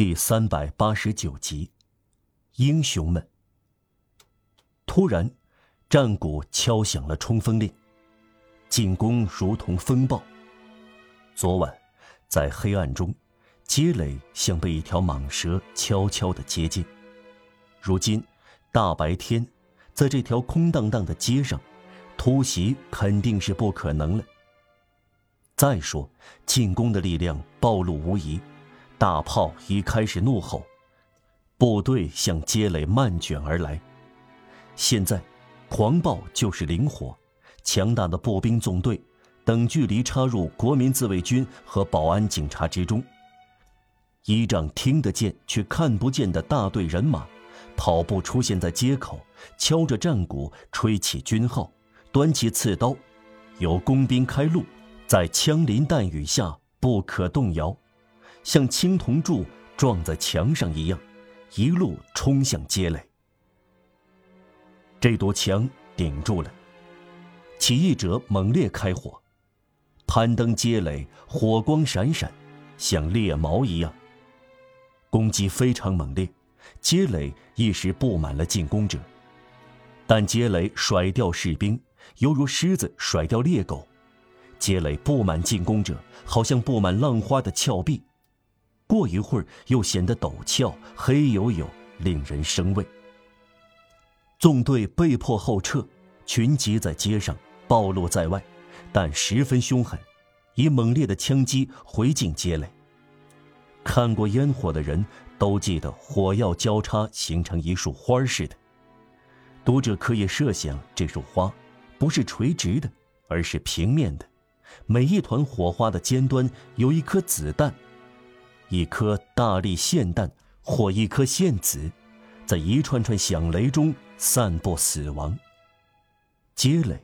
第三百八十九集，英雄们。突然，战鼓敲响了冲锋令，进攻如同风暴。昨晚，在黑暗中，街垒像被一条蟒蛇悄悄的接近。如今，大白天，在这条空荡荡的街上，突袭肯定是不可能了。再说，进攻的力量暴露无遗，大炮已开始怒吼，部队向街垒漫卷而来。现在，狂暴就是灵活，强大的步兵纵队，等距离插入国民自卫军和保安警察之中。依仗听得见却看不见的大队人马，跑步出现在街口，敲着战鼓，吹起军号，端起刺刀，由工兵开路，在枪林弹雨下不可动摇，像青铜柱撞在墙上一样，一路冲向街垒。这堵墙顶住了，起义者猛烈开火，攀登街垒，火光闪闪，像猎矛一样。攻击非常猛烈，街垒一时布满了进攻者，但街垒甩掉士兵，犹如狮子甩掉猎狗，街垒布满进攻者，好像布满浪花的峭壁，过一会儿又显得陡峭、黑黝黝，令人生畏。纵队被迫后撤，群集在街上，暴露在外，但十分凶狠，以猛烈的枪击回敬街垒。看过烟火的人都记得，火药交叉形成一束花似的。读者可以设想，这束花不是垂直的，而是平面的，每一团火花的尖端有一颗子弹，一颗大力霰弹或一颗霰子。在一串串响雷中散布死亡。街垒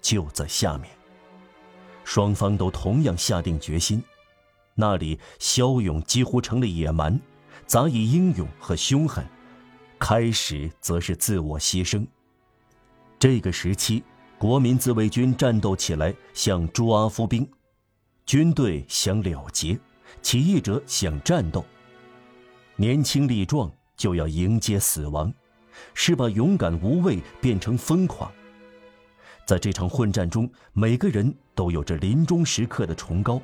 就在下面。双方都同样下定决心，那里骁勇几乎成了野蛮，杂以英勇和凶狠，开始则是自我牺牲。这个时期，国民自卫军战斗起来像朱阿夫兵，军队想了结，起义者想战斗，年轻力壮。就要迎接死亡，是把勇敢无畏变成疯狂。在这场混战中，每个人都有着临终时刻的崇高。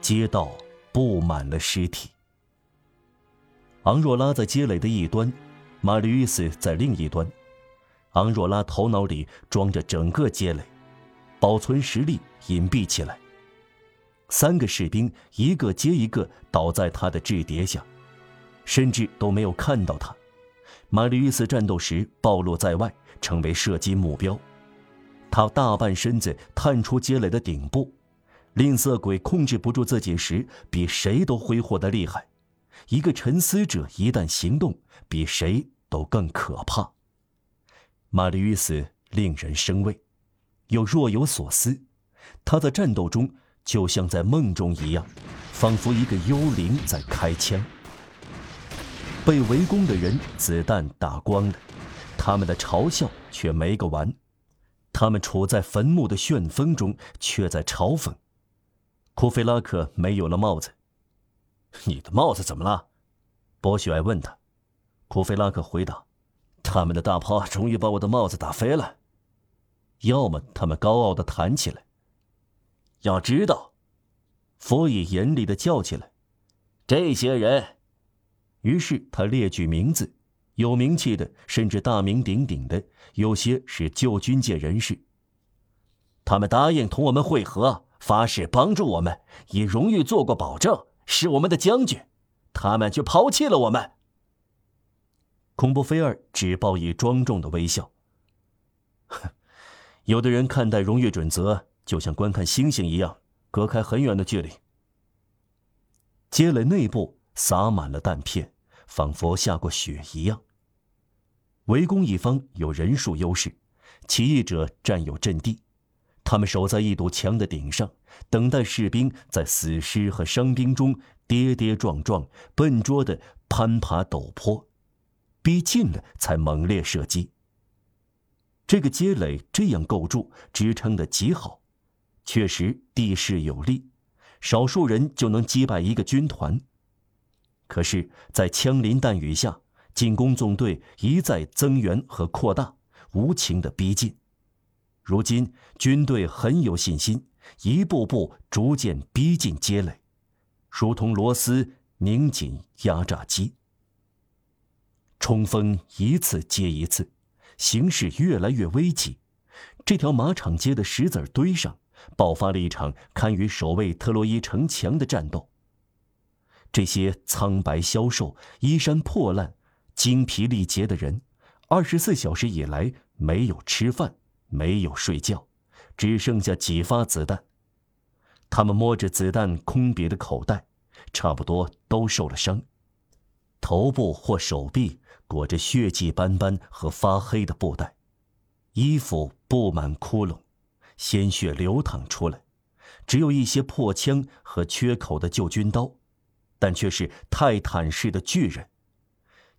街道布满了尸体。昂若拉在街垒的一端，马吕斯在另一端。昂若拉头脑里装着整个街垒，保存实力，隐蔽起来。三个士兵一个接一个倒在他的雉碟下。甚至都没有看到他。马吕伊斯战斗时暴露在外，成为射击目标。他大半身子探出街垒的顶部。吝啬鬼控制不住自己时，比谁都挥霍的厉害。一个沉思者一旦行动，比谁都更可怕。马吕伊斯令人生畏，又若有所思。他在战斗中就像在梦中一样，仿佛一个幽灵在开枪。被围攻的人子弹打光了，他们的嘲笑却没个完。他们处在坟墓的旋风中，却在嘲讽。库菲拉克没有了帽子。你的帽子怎么了？博许爱问他。库菲拉克回答：“他们的大炮终于把我的帽子打飞了。”要么他们高傲的弹起来。要知道，佛以严厉的叫起来：“这些人。”于是他列举名字，有名气的，甚至大名鼎鼎的，有些是旧军界人士。他们答应同我们会合，发誓帮助我们，以荣誉做过保证，是我们的将军。他们却抛弃了我们。孔布菲尔只报以庄重的微笑。哼 有的人看待荣誉准则，就像观看星星一样，隔开很远的距离。街垒内部撒满了弹片。仿佛下过雪一样。围攻一方有人数优势，起义者占有阵地，他们守在一堵墙的顶上，等待士兵在死尸和伤兵中跌跌撞撞、笨拙地攀爬陡坡，逼近了才猛烈射击。这个街垒这样构筑，支撑得极好，确实地势有利，少数人就能击败一个军团。可是，在枪林弹雨下，进攻纵队一再增援和扩大，无情的逼近。如今，军队很有信心，一步步逐渐逼近街垒，如同螺丝拧紧压榨机。冲锋一次接一次，形势越来越危急。这条马场街的石子堆上，爆发了一场堪与守卫特洛伊城墙的战斗。这些苍白消瘦、衣衫破烂、精疲力竭的人，二十四小时以来没有吃饭，没有睡觉，只剩下几发子弹。他们摸着子弹空瘪的口袋，差不多都受了伤，头部或手臂裹着血迹斑斑和发黑的布袋，衣服布满窟窿，鲜血流淌出来，只有一些破枪和缺口的旧军刀。但却是泰坦式的巨人，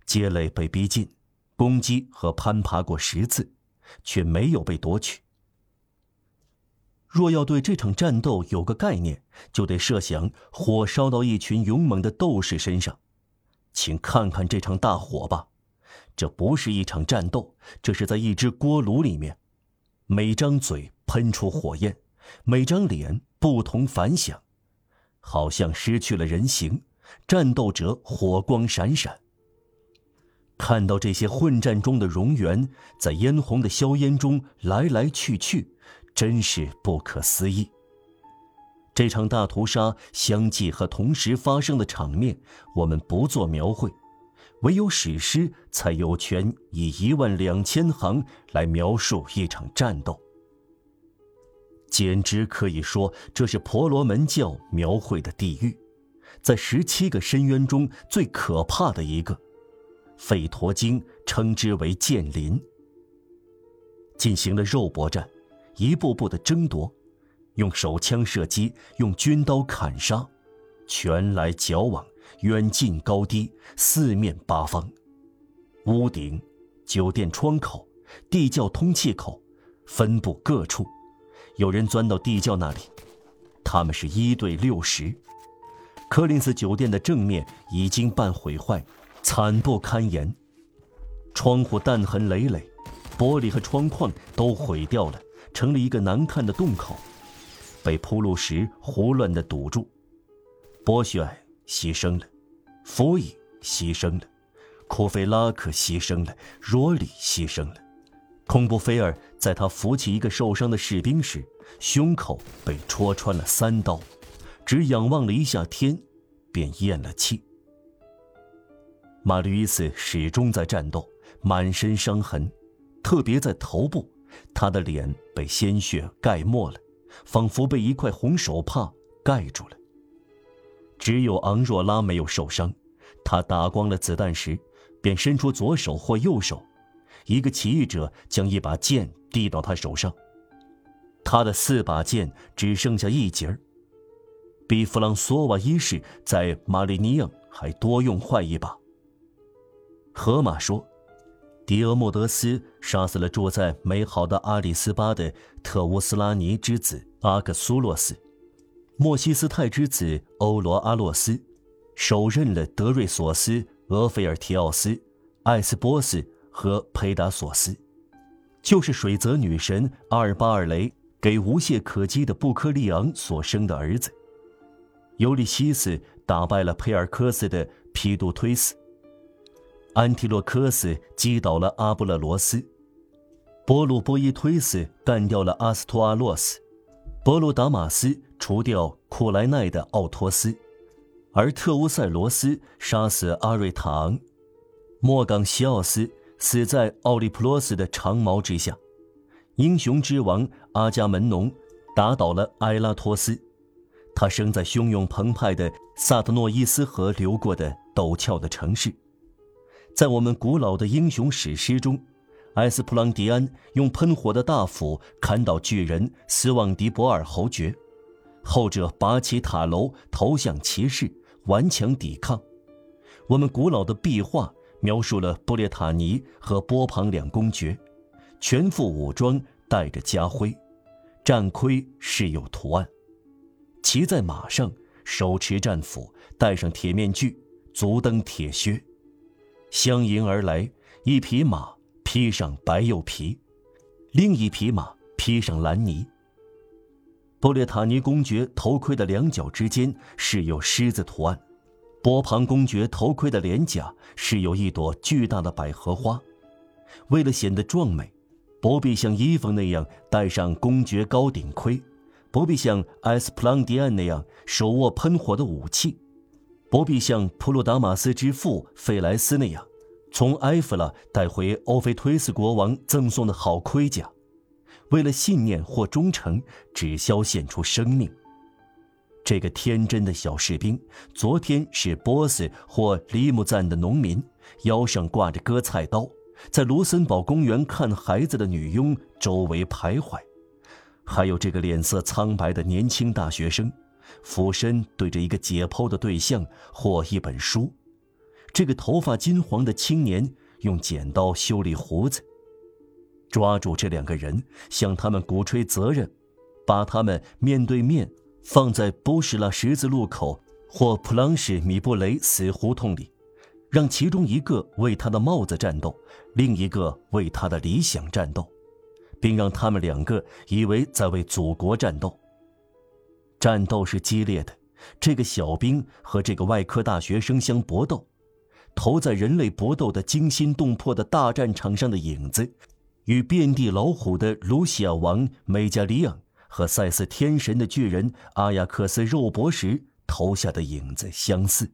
街垒被逼近，攻击和攀爬过十次，却没有被夺取。若要对这场战斗有个概念，就得设想火烧到一群勇猛的斗士身上。请看看这场大火吧，这不是一场战斗，这是在一只锅炉里面，每张嘴喷出火焰，每张脸不同凡响。好像失去了人形，战斗者火光闪闪。看到这些混战中的蝾螈在嫣红的硝烟中来来去去，真是不可思议。这场大屠杀相继和同时发生的场面，我们不做描绘，唯有史诗才有权以一万两千行来描述一场战斗。简直可以说，这是婆罗门教描绘的地狱，在十七个深渊中最可怕的一个，《吠陀经》称之为剑林。进行了肉搏战，一步步的争夺，用手枪射击，用军刀砍杀，拳来脚往，远近高低，四面八方，屋顶、酒店窗口、地窖通气口，分布各处。有人钻到地窖那里，他们是一对六十。柯林斯酒店的正面已经半毁坏，惨不堪言，窗户弹痕累累，玻璃和窗框都毁掉了，成了一个难看的洞口，被铺路石胡乱地堵住。波雪牺牲了，弗伊牺牲了，库菲拉克牺牲了，罗里牺牲了。孔布菲尔在他扶起一个受伤的士兵时，胸口被戳穿了三刀，只仰望了一下天，便咽了气。马吕伊斯始终在战斗，满身伤痕，特别在头部，他的脸被鲜血盖没了，仿佛被一块红手帕盖住了。只有昂若拉没有受伤，他打光了子弹时，便伸出左手或右手。一个起义者将一把剑递到他手上，他的四把剑只剩下一截儿，比弗朗索瓦一世在马里尼昂还多用坏一把。荷马说，狄俄莫德斯杀死了住在美好的阿里斯巴的特乌斯拉尼之子阿克苏洛斯，莫西斯泰之子欧罗阿洛斯，手刃了德瑞索斯、俄菲尔提奥斯、艾斯波斯。和佩达索斯，就是水泽女神阿尔巴尔雷给无懈可击的布克利昂所生的儿子。尤利西斯打败了佩尔科斯的皮杜推斯，安提洛科斯击倒了阿布勒罗斯，波鲁波伊推斯干掉了阿斯托阿洛斯，波鲁达马斯除掉库莱奈的奥托斯，而特乌塞罗斯杀死阿瑞塔昂，莫冈西奥斯。死在奥利普罗斯的长矛之下，英雄之王阿伽门农打倒了埃拉托斯。他生在汹涌澎湃的萨特诺伊斯河流过的陡峭的城市。在我们古老的英雄史诗中，埃斯普朗迪安用喷火的大斧砍倒巨人斯旺迪博尔侯爵，后者拔起塔楼投向骑士，顽强抵抗。我们古老的壁画。描述了布列塔尼和波旁两公爵，全副武装，带着家徽，战盔饰有图案，骑在马上，手持战斧，戴上铁面具，足蹬铁靴，相迎而来，一匹马披上白釉皮，另一匹马披上蓝泥。布列塔尼公爵头盔的两角之间是有狮子图案，波旁公爵头盔的脸颊是有一朵巨大的百合花。为了显得壮美，不必像伊芙那样戴上公爵高顶盔，不必像埃斯普朗迪安那样手握喷火的武器，不必像普鲁达马斯之父费莱斯那样从埃弗拉带回欧菲推斯国王赠送的好盔甲。为了信念或忠诚，只消献出生命。这个天真的小士兵，昨天是波斯或里姆赞的农民，腰上挂着割菜刀。在卢森堡公园看孩子的女佣周围徘徊，还有这个脸色苍白的年轻大学生，俯身对着一个解剖的对象或一本书。这个头发金黄的青年用剪刀修理胡子。抓住这两个人，向他们鼓吹责任，把他们面对面放在布什拉十字路口或普朗什米布雷死胡同里。让其中一个为他的帽子战斗，另一个为他的理想战斗，并让他们两个以为在为祖国战斗。战斗是激烈的，这个小兵和这个外科大学生相搏斗，投在人类搏斗的惊心动魄的大战场上的影子，与遍地老虎的卢西亚王美加里昂和赛斯天神的巨人阿亚克斯肉搏时投下的影子相似。